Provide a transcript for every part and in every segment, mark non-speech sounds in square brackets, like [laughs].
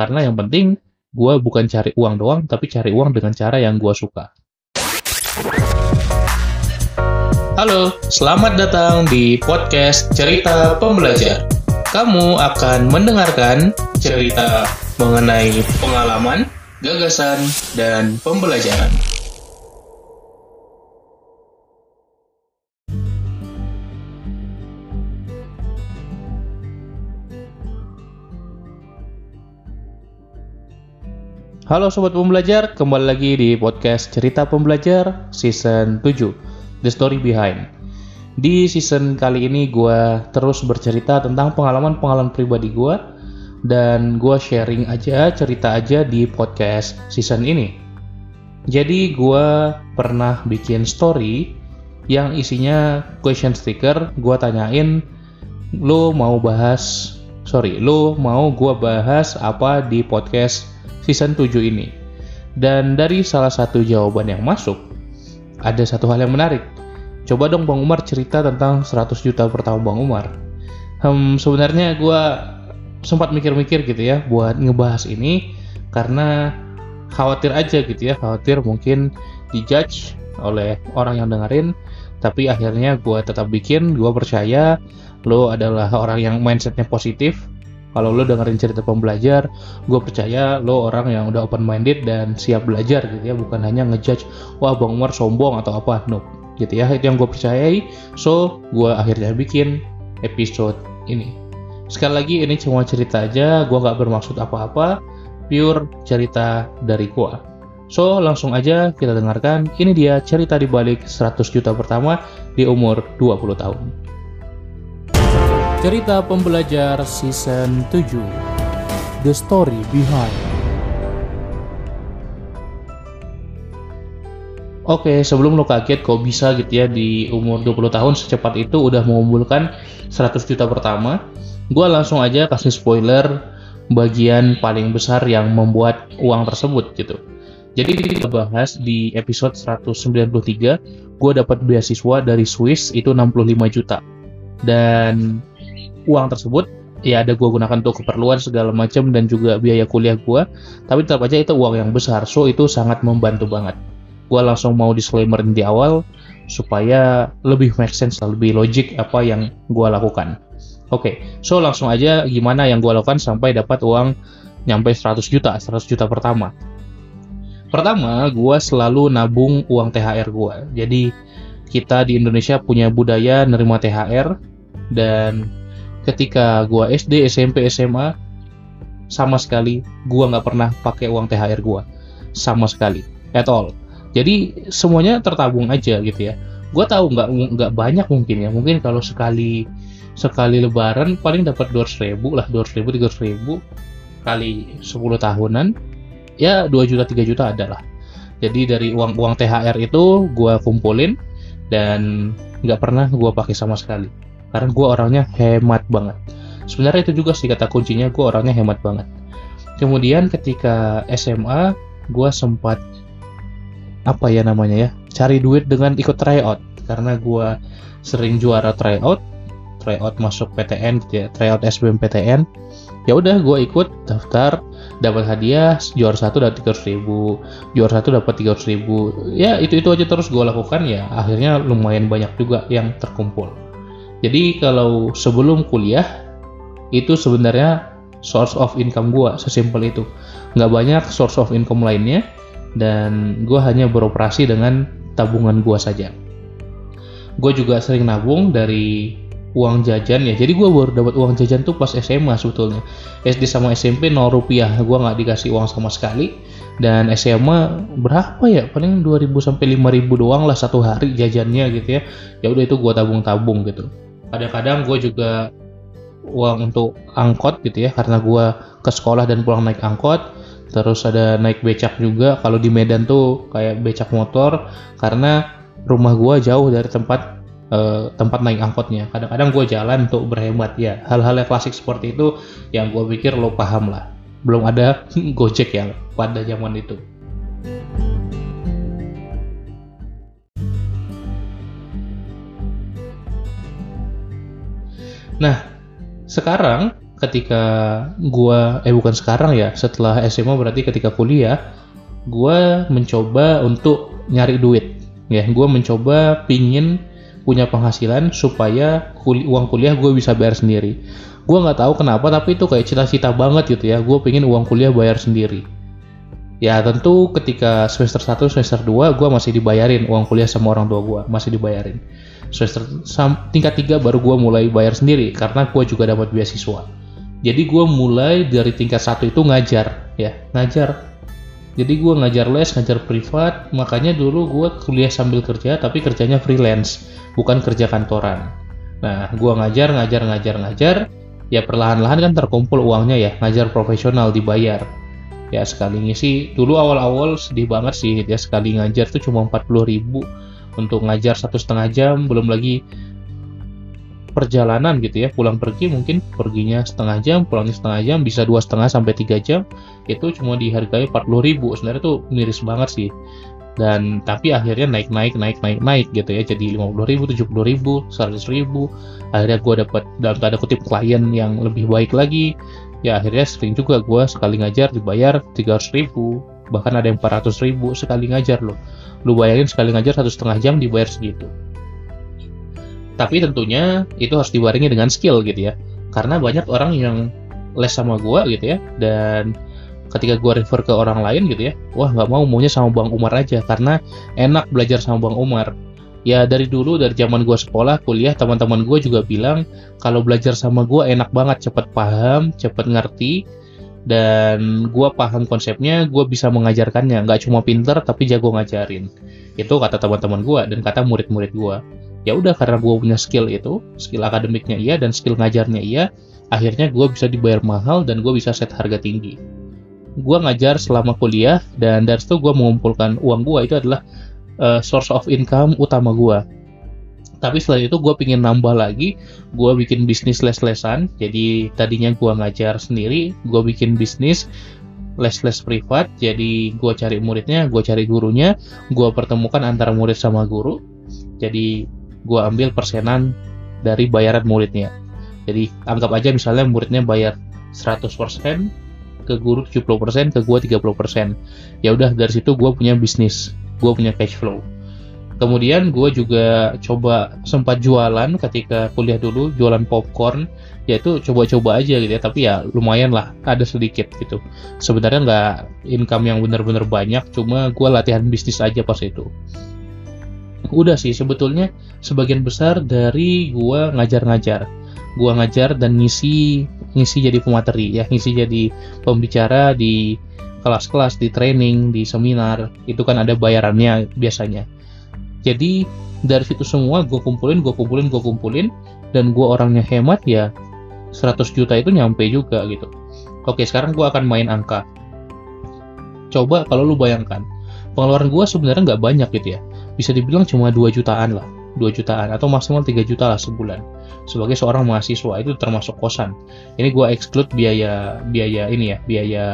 Karena yang penting gue bukan cari uang doang, tapi cari uang dengan cara yang gue suka. Halo, selamat datang di podcast Cerita Pembelajar. Kamu akan mendengarkan cerita mengenai pengalaman, gagasan, dan pembelajaran. Halo Sobat Pembelajar, kembali lagi di podcast Cerita Pembelajar Season 7, The Story Behind. Di season kali ini gue terus bercerita tentang pengalaman-pengalaman pribadi gue dan gue sharing aja, cerita aja di podcast season ini. Jadi gue pernah bikin story yang isinya question sticker, gue tanyain lo mau bahas, sorry, lo mau gue bahas apa di podcast season 7 ini. Dan dari salah satu jawaban yang masuk, ada satu hal yang menarik. Coba dong Bang Umar cerita tentang 100 juta pertama Bang Umar. Hmm, sebenarnya gue sempat mikir-mikir gitu ya buat ngebahas ini karena khawatir aja gitu ya, khawatir mungkin dijudge oleh orang yang dengerin. Tapi akhirnya gue tetap bikin, gue percaya lo adalah orang yang mindsetnya positif, kalau lo dengerin cerita pembelajar gue percaya lo orang yang udah open minded dan siap belajar gitu ya. Bukan hanya ngejudge wah bang Umar sombong atau apa. No gitu ya. Itu yang gue percayai. So gue akhirnya bikin episode ini. Sekali lagi ini cuma cerita aja. Gue nggak bermaksud apa-apa. Pure cerita dari gue so langsung aja kita dengarkan. Ini dia cerita di balik 100 juta pertama di umur 20 tahun Cerita Pembelajar Season 7 The Story Behind Oke, sebelum lo kaget kok bisa gitu ya di umur 20 tahun secepat itu udah mengumpulkan 100 juta pertama, gue langsung aja kasih spoiler bagian paling besar yang membuat uang tersebut gitu. Jadi kita bahas di episode 193, gue dapat beasiswa dari Swiss itu 65 juta. Dan uang tersebut ya ada gue gunakan untuk keperluan segala macam dan juga biaya kuliah gue tapi tetap aja itu uang yang besar. So itu sangat membantu banget. Gue langsung mau disclaimer di awal supaya lebih make sense lebih logik apa yang gue lakukan. Oke okay, so langsung aja gimana yang gue lakukan sampai dapat uang nyampe 100 juta 100 juta pertama. Pertama gue selalu nabung uang THR gue jadi kita di Indonesia punya budaya nerima THR dan ketika gua SD, SMP, SMA sama sekali gua nggak pernah pakai uang THR gua sama sekali at all. Jadi semuanya tertabung aja gitu ya. Gua tahu nggak nggak banyak mungkin ya. Mungkin kalau sekali sekali lebaran paling dapat 200 ribu lah 200 ribu 300 ribu kali 10 tahunan ya 2 juta 3 juta ada lah jadi dari uang uang THR itu gue kumpulin dan nggak pernah gue pakai sama sekali karena gue orangnya hemat banget. Sebenarnya itu juga sih kata kuncinya gue orangnya hemat banget. Kemudian ketika SMA gue sempat apa ya namanya ya cari duit dengan ikut tryout. Karena gue sering juara tryout tryout masuk PTN gitu ya tryout SBMPTN ya udah gue ikut daftar dapat hadiah juara satu dapat tiga ribu juara satu dapat tiga ribu. Ya itu itu aja terus gue lakukan ya akhirnya lumayan banyak juga yang terkumpul jadi kalau sebelum kuliah itu sebenarnya source of income gue sesimpel itu. Nggak banyak source of income lainnya dan gue hanya beroperasi dengan tabungan gue saja. Gue juga sering nabung dari uang jajan ya. Jadi gue baru dapat uang jajan tuh pas SMA sebetulnya. SD sama SMP 0 rupiah. Gue nggak dikasih uang sama sekali. Dan SMA berapa ya? Paling 2000 sampai 5000 doang lah satu hari jajannya gitu ya. Ya udah itu gue tabung-tabung gitu kadang-kadang gue juga uang untuk angkot gitu ya karena gue ke sekolah dan pulang naik angkot terus ada naik becak juga. Kalau di Medan tuh kayak becak motor karena rumah gue jauh dari tempat uh, tempat naik angkotnya. Kadang-kadang gue jalan untuk berhemat ya. Hal-hal yang klasik seperti itu yang gue pikir lo paham lah. Belum ada [laughs] gojek ya pada zaman itu Nah, sekarang ketika gua eh bukan sekarang ya setelah SMA berarti ketika kuliah gua mencoba untuk nyari duit. Ya gua mencoba pingin punya penghasilan supaya kul uang kuliah gue bisa bayar sendiri. Gue nggak tahu kenapa tapi itu kayak cita-cita banget gitu ya. Gue pingin uang kuliah bayar sendiri. Ya tentu ketika semester 1 semester 2 gue masih dibayarin uang kuliah sama orang tua gue masih dibayarin semester tingkat 3 baru gue mulai bayar sendiri karena gue juga dapat beasiswa. Jadi gue mulai dari tingkat satu itu ngajar ya ngajar. Jadi gue ngajar les ngajar privat makanya dulu gue kuliah sambil kerja tapi kerjanya freelance bukan kerja kantoran. Nah gue ngajar ngajar ngajar ngajar. Ya perlahan-lahan kan terkumpul uangnya ya ngajar profesional dibayar. Ya sekali ngisi dulu awal-awal sedih banget sih ya sekali ngajar tuh cuma 40 ribu untuk ngajar satu setengah jam belum lagi perjalanan gitu ya. Pulang pergi mungkin perginya setengah jam pulangnya setengah jam bisa dua setengah sampai tiga jam itu cuma dihargai 40 ribu. Sebenarnya tuh miris banget sih. Dan tapi akhirnya naik naik naik naik naik gitu ya. Jadi 50 ribu 70 ribu 100 ribu. Akhirnya gue dapat dalam tanda kutip klien yang lebih baik lagi. Ya akhirnya sering juga gue sekali ngajar dibayar 300 ribu bahkan ada yang 400 ribu sekali ngajar loh lu bayangin sekali ngajar satu setengah jam dibayar segitu. Tapi tentunya itu harus dibarengi dengan skill gitu ya. Karena banyak orang yang les sama gue gitu ya dan ketika gue refer ke orang lain gitu ya wah nggak mau maunya sama bang Umar aja karena enak belajar sama bang Umar. Ya dari dulu dari zaman gue sekolah kuliah teman-teman gue juga bilang kalau belajar sama gue enak banget cepet paham cepet ngerti dan gue paham konsepnya gue bisa mengajarkannya. Nggak cuma pinter tapi jago ngajarin. Itu kata teman-teman gue dan kata murid-murid gue ya udah karena gue punya skill itu skill akademiknya iya dan skill ngajarnya iya akhirnya gue bisa dibayar mahal dan gue bisa set harga tinggi. Gue ngajar selama kuliah dan dari situ gue mengumpulkan uang gue itu adalah uh, source of income utama gue. Tapi setelah itu gue pingin nambah lagi, gue bikin bisnis les-lesan. Jadi tadinya gue ngajar sendiri, gue bikin bisnis les-les privat. Jadi gue cari muridnya, gue cari gurunya, gue pertemukan antara murid sama guru. Jadi gue ambil persenan dari bayaran muridnya. Jadi anggap aja misalnya muridnya bayar 100%, ke guru 70%, ke gue 30%. Ya udah dari situ gue punya bisnis gue punya cash flow kemudian gue juga coba sempat jualan ketika kuliah dulu jualan popcorn yaitu coba-coba aja gitu ya. Tapi ya lumayan lah ada sedikit gitu. Sebenarnya nggak income yang bener-bener banyak cuma gue latihan bisnis aja pas itu. Udah sih sebetulnya sebagian besar dari gue ngajar-ngajar. Gue ngajar dan ngisi ngisi jadi pemateri ya ngisi jadi pembicara di kelas-kelas, di training, di seminar, itu kan ada bayarannya biasanya. Jadi dari situ semua gue kumpulin, gue kumpulin, gue kumpulin, dan gue orangnya hemat ya 100 juta itu nyampe juga gitu. Oke sekarang gue akan main angka. Coba kalau lu bayangkan, pengeluaran gue sebenarnya nggak banyak gitu ya. Bisa dibilang cuma 2 jutaan lah, 2 jutaan atau maksimal 3 juta lah sebulan. Sebagai seorang mahasiswa itu termasuk kosan. Ini gue exclude biaya biaya ini ya, biaya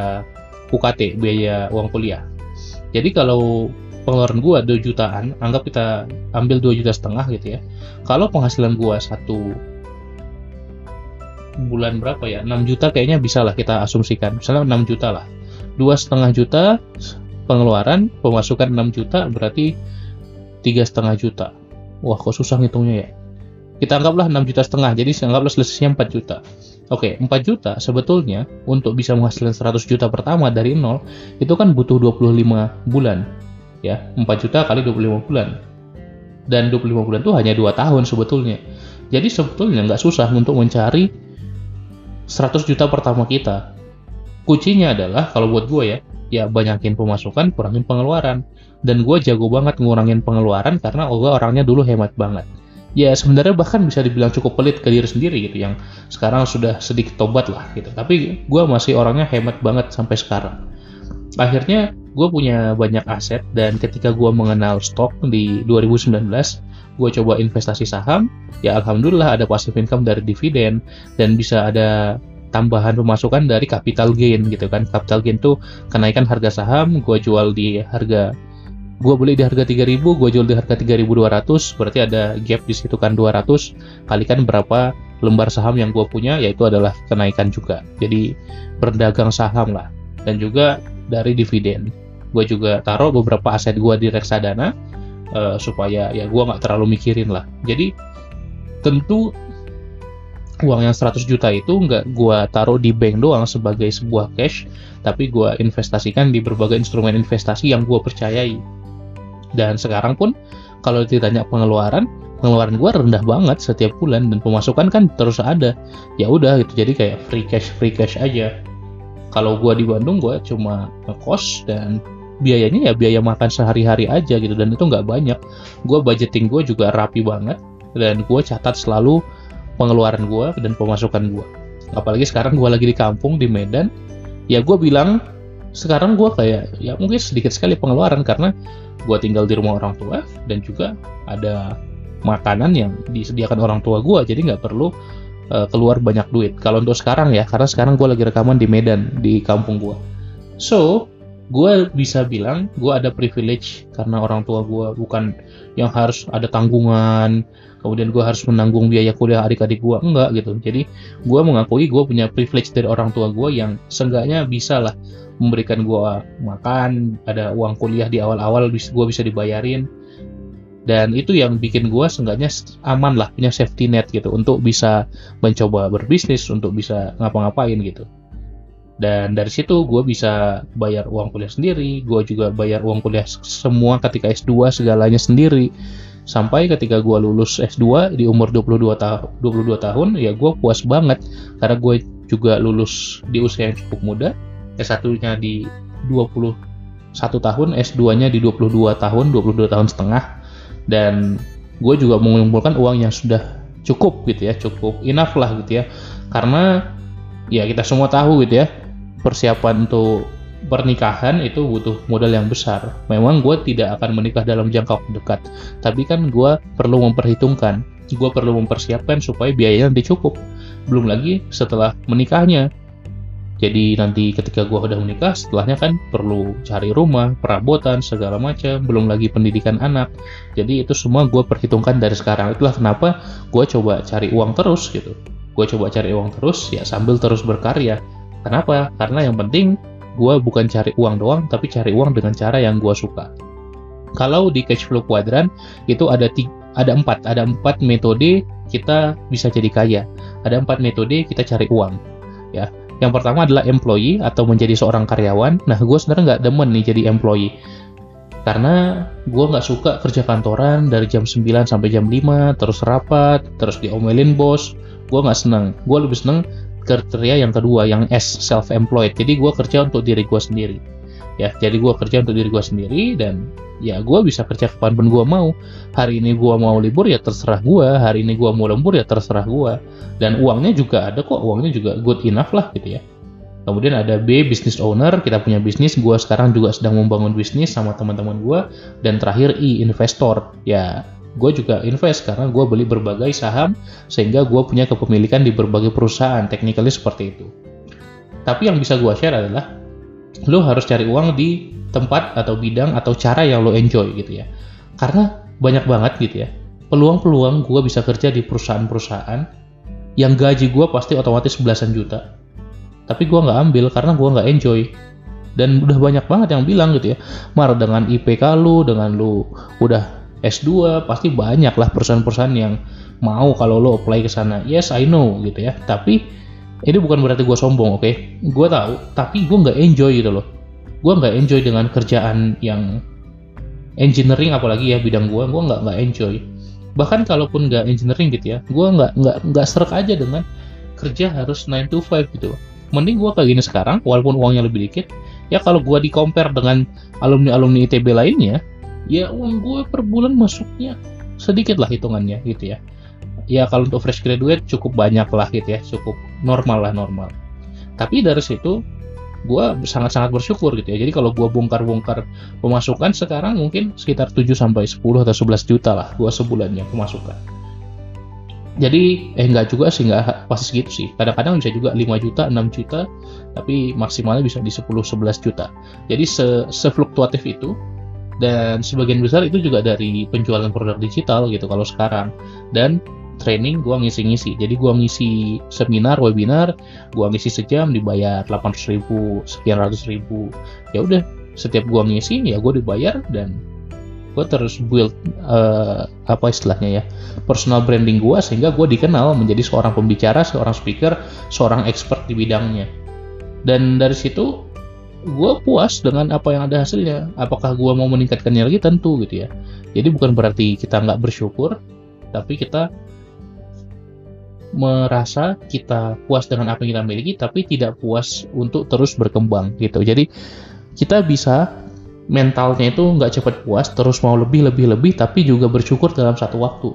UKT biaya uang kuliah jadi kalau pengeluaran gua 2 jutaan anggap kita ambil 2 juta setengah gitu ya. Kalau penghasilan gua satu bulan berapa ya? 6 juta kayaknya bisa lah kita asumsikan. Misalnya 6 juta lah. Dua setengah juta pengeluaran pemasukan 6 juta berarti tiga setengah juta. Wah kok susah ngitungnya ya? Kita anggaplah 6 juta setengah jadi anggaplah selesainya 4 juta. Oke, 4 juta sebetulnya untuk bisa menghasilkan 100 juta pertama dari nol itu kan butuh 25 bulan. Ya, 4 juta kali 25 bulan. Dan 25 bulan itu hanya 2 tahun sebetulnya. Jadi sebetulnya nggak susah untuk mencari 100 juta pertama kita. Kuncinya adalah kalau buat gue ya, ya banyakin pemasukan, kurangin pengeluaran. Dan gue jago banget ngurangin pengeluaran karena gue orangnya dulu hemat banget ya sebenarnya bahkan bisa dibilang cukup pelit ke diri sendiri gitu yang sekarang sudah sedikit tobat lah gitu tapi gue masih orangnya hemat banget sampai sekarang akhirnya gue punya banyak aset dan ketika gue mengenal stok di 2019 gue coba investasi saham ya alhamdulillah ada passive income dari dividen dan bisa ada tambahan pemasukan dari capital gain gitu kan. Capital gain tuh kenaikan harga saham gue jual di harga gue beli di harga 3000 gue jual di harga 3200 berarti ada gap di situ kan 200 kalikan berapa lembar saham yang gue punya yaitu adalah kenaikan juga. Jadi berdagang saham lah. Dan juga dari dividen. Gue juga taruh beberapa aset gue di reksadana uh, supaya ya gue nggak terlalu mikirin lah. Jadi tentu uang yang 100 juta itu nggak gue taruh di bank doang sebagai sebuah cash tapi gue investasikan di berbagai instrumen investasi yang gue percayai. Dan sekarang pun kalau ditanya pengeluaran pengeluaran gue rendah banget setiap bulan dan pemasukan kan terus ada. Ya udah gitu jadi kayak free cash free cash aja kalau gue di Bandung gue cuma ngekos dan biayanya ya biaya makan sehari-hari aja gitu dan itu nggak banyak. Gue budgeting gue juga rapi banget dan gue catat selalu pengeluaran gue dan pemasukan gue apalagi sekarang gue lagi di kampung di Medan ya gue bilang sekarang gue kayak ya mungkin sedikit sekali pengeluaran karena gue tinggal di rumah orang tua dan juga ada makanan yang disediakan orang tua gue jadi nggak perlu uh, keluar banyak duit. Kalau untuk sekarang ya karena sekarang gue lagi rekaman di Medan di kampung gue so gue bisa bilang gue ada privilege karena orang tua gue bukan yang harus ada tanggungan kemudian gue harus menanggung biaya kuliah adik-adik gue enggak gitu. Jadi gue mengakui gue punya privilege dari orang tua gue yang seenggaknya bisa lah memberikan gue makan ada uang kuliah di awal-awal gue bisa dibayarin dan itu yang bikin gue seenggaknya aman lah punya safety net gitu untuk bisa mencoba berbisnis untuk bisa ngapa-ngapain gitu. Dan dari situ gue bisa bayar uang kuliah sendiri gue juga bayar uang kuliah semua ketika S2 segalanya sendiri. Sampai ketika gue lulus S2 di umur 22 tahun 22 tahun ya gue puas banget. Karena gue juga lulus di usia yang cukup muda S1 nya di 21 tahun S2 nya di 22 tahun 22 tahun setengah dan gue juga mengumpulkan uang yang sudah cukup gitu ya cukup enough lah gitu ya karena ya kita semua tahu gitu ya persiapan untuk pernikahan itu butuh modal yang besar. Memang gue tidak akan menikah dalam jangka waktu dekat, tapi kan gue perlu memperhitungkan, gue perlu mempersiapkan supaya biayanya nanti cukup. Belum lagi setelah menikahnya. Jadi nanti ketika gue udah menikah, setelahnya kan perlu cari rumah, perabotan, segala macam, belum lagi pendidikan anak. Jadi itu semua gue perhitungkan dari sekarang. Itulah kenapa gue coba cari uang terus gitu. Gue coba cari uang terus ya sambil terus berkarya Kenapa? Karena yang penting gue bukan cari uang doang, tapi cari uang dengan cara yang gue suka. Kalau di cash flow quadrant itu ada tiga, ada empat, ada empat metode kita bisa jadi kaya. Ada empat metode kita cari uang. Ya, yang pertama adalah employee atau menjadi seorang karyawan. Nah, gue sebenarnya nggak demen nih jadi employee. Karena gue nggak suka kerja kantoran dari jam 9 sampai jam 5 terus rapat terus diomelin bos. Gue nggak seneng. Gue lebih seneng kriteria yang kedua yang S self employed jadi gue kerja untuk diri gue sendiri ya jadi gue kerja untuk diri gue sendiri dan ya gue bisa kerja kapan pun gue mau. Hari ini gue mau libur ya terserah gue hari ini gue mau lembur ya terserah gue dan uangnya juga ada kok uangnya juga good enough lah gitu ya. Kemudian ada B business owner. Kita punya bisnis gue sekarang juga sedang membangun bisnis sama teman-teman gue dan terakhir I investor ya gue juga invest karena gue beli berbagai saham sehingga gue punya kepemilikan di berbagai perusahaan. Technically seperti itu. Tapi yang bisa gue share adalah lo harus cari uang di tempat atau bidang atau cara yang lo enjoy gitu ya karena banyak banget gitu ya peluang-peluang gue bisa kerja di perusahaan-perusahaan yang gaji gue pasti otomatis belasan juta tapi gue nggak ambil karena gue nggak enjoy dan udah banyak banget yang bilang gitu ya mar dengan IPK lu dengan lu udah S2 pasti banyak lah perusahaan-perusahaan yang mau kalau lo apply ke sana. Yes, I know gitu ya. Tapi ini bukan berarti gue sombong, oke? Okay? Gue tahu, tapi gue nggak enjoy gitu loh. Gue nggak enjoy dengan kerjaan yang engineering apalagi ya bidang gue, gue nggak nggak enjoy. Bahkan kalaupun nggak engineering gitu ya, gue nggak nggak nggak serak aja dengan kerja harus 9 to 5 gitu loh. Mending gue kayak gini sekarang, walaupun uangnya lebih dikit. Ya kalau gue di compare dengan alumni-alumni ITB lainnya, ya uang gue per bulan masuknya sedikit lah hitungannya gitu ya ya kalau untuk fresh graduate cukup banyak lah gitu ya cukup normal lah normal. Tapi dari situ gue sangat-sangat bersyukur gitu ya. Jadi kalau gue bongkar-bongkar pemasukan sekarang mungkin sekitar 7 sampai 10 atau 11 juta lah gue sebulannya pemasukan. Jadi eh enggak juga sih enggak pasti segitu sih. Kadang-kadang bisa juga 5 juta 6 juta tapi maksimalnya bisa di 10 11 juta. Jadi se, se fluktuatif itu dan sebagian besar itu juga dari penjualan produk digital gitu kalau sekarang. Dan training gue ngisi-ngisi. Jadi gue ngisi seminar webinar gue ngisi sejam dibayar 800 ribu sekian ratus ribu. Ya udah setiap gue ngisi ya gue dibayar dan gue terus build uh, apa istilahnya ya personal branding gue sehingga gue dikenal menjadi seorang pembicara seorang speaker seorang expert di bidangnya. Dan dari situ gue puas dengan apa yang ada hasilnya. Apakah gue mau meningkatkannya lagi? Tentu gitu ya. Jadi bukan berarti kita nggak bersyukur tapi kita merasa kita puas dengan apa yang kita miliki tapi tidak puas untuk terus berkembang gitu. Jadi kita bisa mentalnya itu nggak cepat puas terus mau lebih lebih lebih tapi juga bersyukur dalam satu waktu.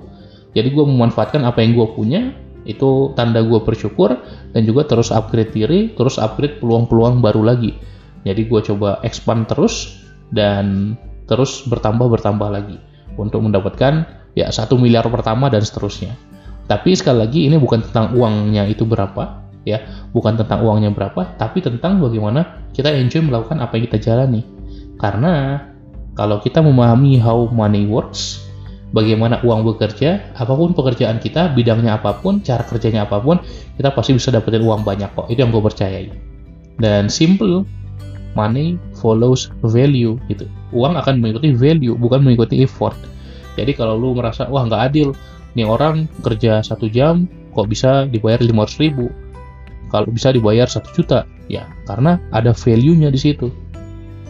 Jadi gue memanfaatkan apa yang gue punya itu tanda gue bersyukur dan juga terus upgrade diri terus upgrade peluang-peluang baru lagi. Jadi gue coba expand terus dan terus bertambah bertambah lagi untuk mendapatkan ya satu miliar pertama dan seterusnya tapi sekali lagi ini bukan tentang uangnya itu berapa ya bukan tentang uangnya berapa tapi tentang bagaimana kita enjoy melakukan apa yang kita jalani karena kalau kita memahami how money works, bagaimana uang bekerja, apa pun pekerjaan kita, bidangnya apa pun, cara kerjanya apa pun, kita pasti bisa dapetin uang banyak kok. Itu yang gue percayai. Dan simple, money follows value gitu. Uang akan mengikuti value, bukan mengikuti effort. Jadi kalau lu merasa wah nggak adil, nih orang kerja satu jam kok bisa dibayar 500 ribu, kalau bisa dibayar satu juta, ya karena ada value-nya di situ.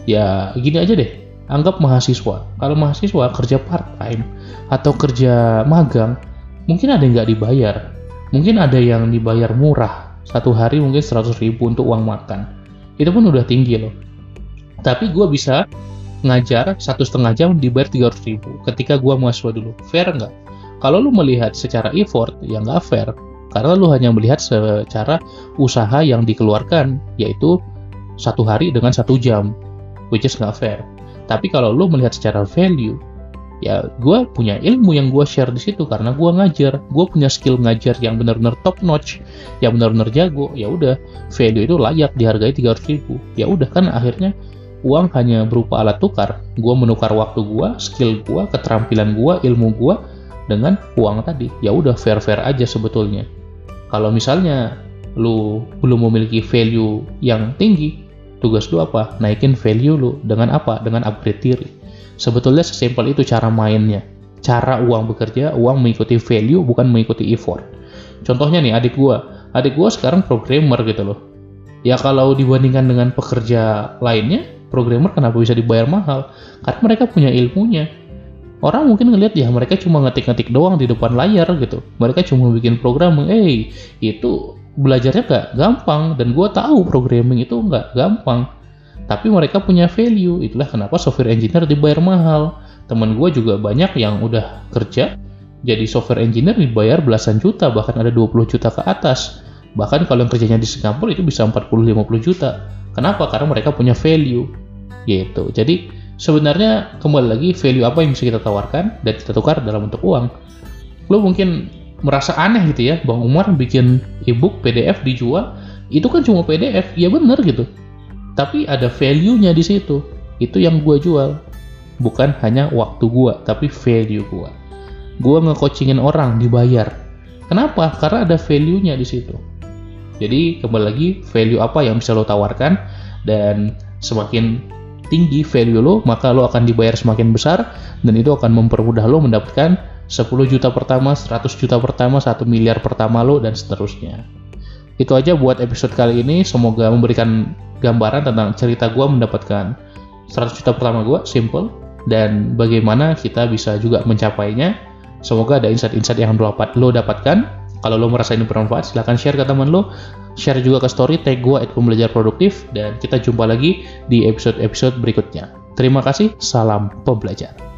Ya gini aja deh anggap mahasiswa. Kalau mahasiswa kerja part time atau kerja magang mungkin ada yang nggak dibayar. Mungkin ada yang dibayar murah. Satu hari mungkin 100 ribu untuk uang makan. Itu pun udah tinggi loh. Tapi gue bisa ngajar satu setengah jam dibayar 300 ribu ketika gue mahasiswa dulu. Fair nggak kalau lu melihat secara effort ya nggak fair karena lu hanya melihat secara usaha yang dikeluarkan yaitu satu hari dengan satu jam which is nggak fair. Tapi kalau lu melihat secara value, ya gue punya ilmu yang gue share di situ karena gue ngajar, gue punya skill ngajar yang benar-benar top notch, yang benar-benar jago. Ya udah, value itu layak dihargai 300 ribu. Ya udah kan akhirnya uang hanya berupa alat tukar. Gue menukar waktu gue, skill gue, keterampilan gue, ilmu gue dengan uang tadi. Ya udah fair-fair aja sebetulnya. Kalau misalnya lu belum memiliki value yang tinggi, tugas lu apa? Naikin value lu dengan apa? Dengan upgrade diri. Sebetulnya sesimpel itu cara mainnya. Cara uang bekerja, uang mengikuti value bukan mengikuti effort. Contohnya nih adik gua. Adik gua sekarang programmer gitu loh. Ya kalau dibandingkan dengan pekerja lainnya, programmer kenapa bisa dibayar mahal? Karena mereka punya ilmunya. Orang mungkin ngelihat ya mereka cuma ngetik-ngetik doang di depan layar gitu. Mereka cuma bikin program, eh hey, itu belajarnya gak gampang dan gue tahu programming itu nggak gampang. Tapi mereka punya value. Itulah kenapa software engineer dibayar mahal. Teman gue juga banyak yang udah kerja jadi software engineer dibayar belasan juta bahkan ada 20 juta ke atas. Bahkan kalau yang kerjanya di Singapura itu bisa 40-50 juta. Kenapa? Karena mereka punya value. Gitu. Jadi sebenarnya kembali lagi value apa yang bisa kita tawarkan dan kita tukar dalam bentuk uang? Lo mungkin merasa aneh gitu ya Bang Umar bikin ebook PDF dijual itu kan cuma PDF ya bener gitu. Tapi ada value-nya di situ. Itu yang gue jual. Bukan hanya waktu gue tapi value gue gue nge-coachingin orang dibayar. Kenapa? Karena ada value-nya di situ. Jadi kembali lagi value apa yang bisa lo tawarkan dan semakin tinggi value lo maka lo akan dibayar semakin besar dan itu akan mempermudah lo mendapatkan 10 juta pertama, 100 juta pertama, 1 miliar pertama lo dan seterusnya. Itu aja buat episode kali ini. Semoga memberikan gambaran tentang cerita gue mendapatkan 100 juta pertama gue, simple. Dan bagaimana kita bisa juga mencapainya. Semoga ada insight-insight yang lo dapatkan. Kalau lo merasa ini bermanfaat, silahkan share ke teman lo. Share juga ke story, tag gue at pembelajar produktif. Dan kita jumpa lagi di episode-episode berikutnya. Terima kasih, salam pembelajar.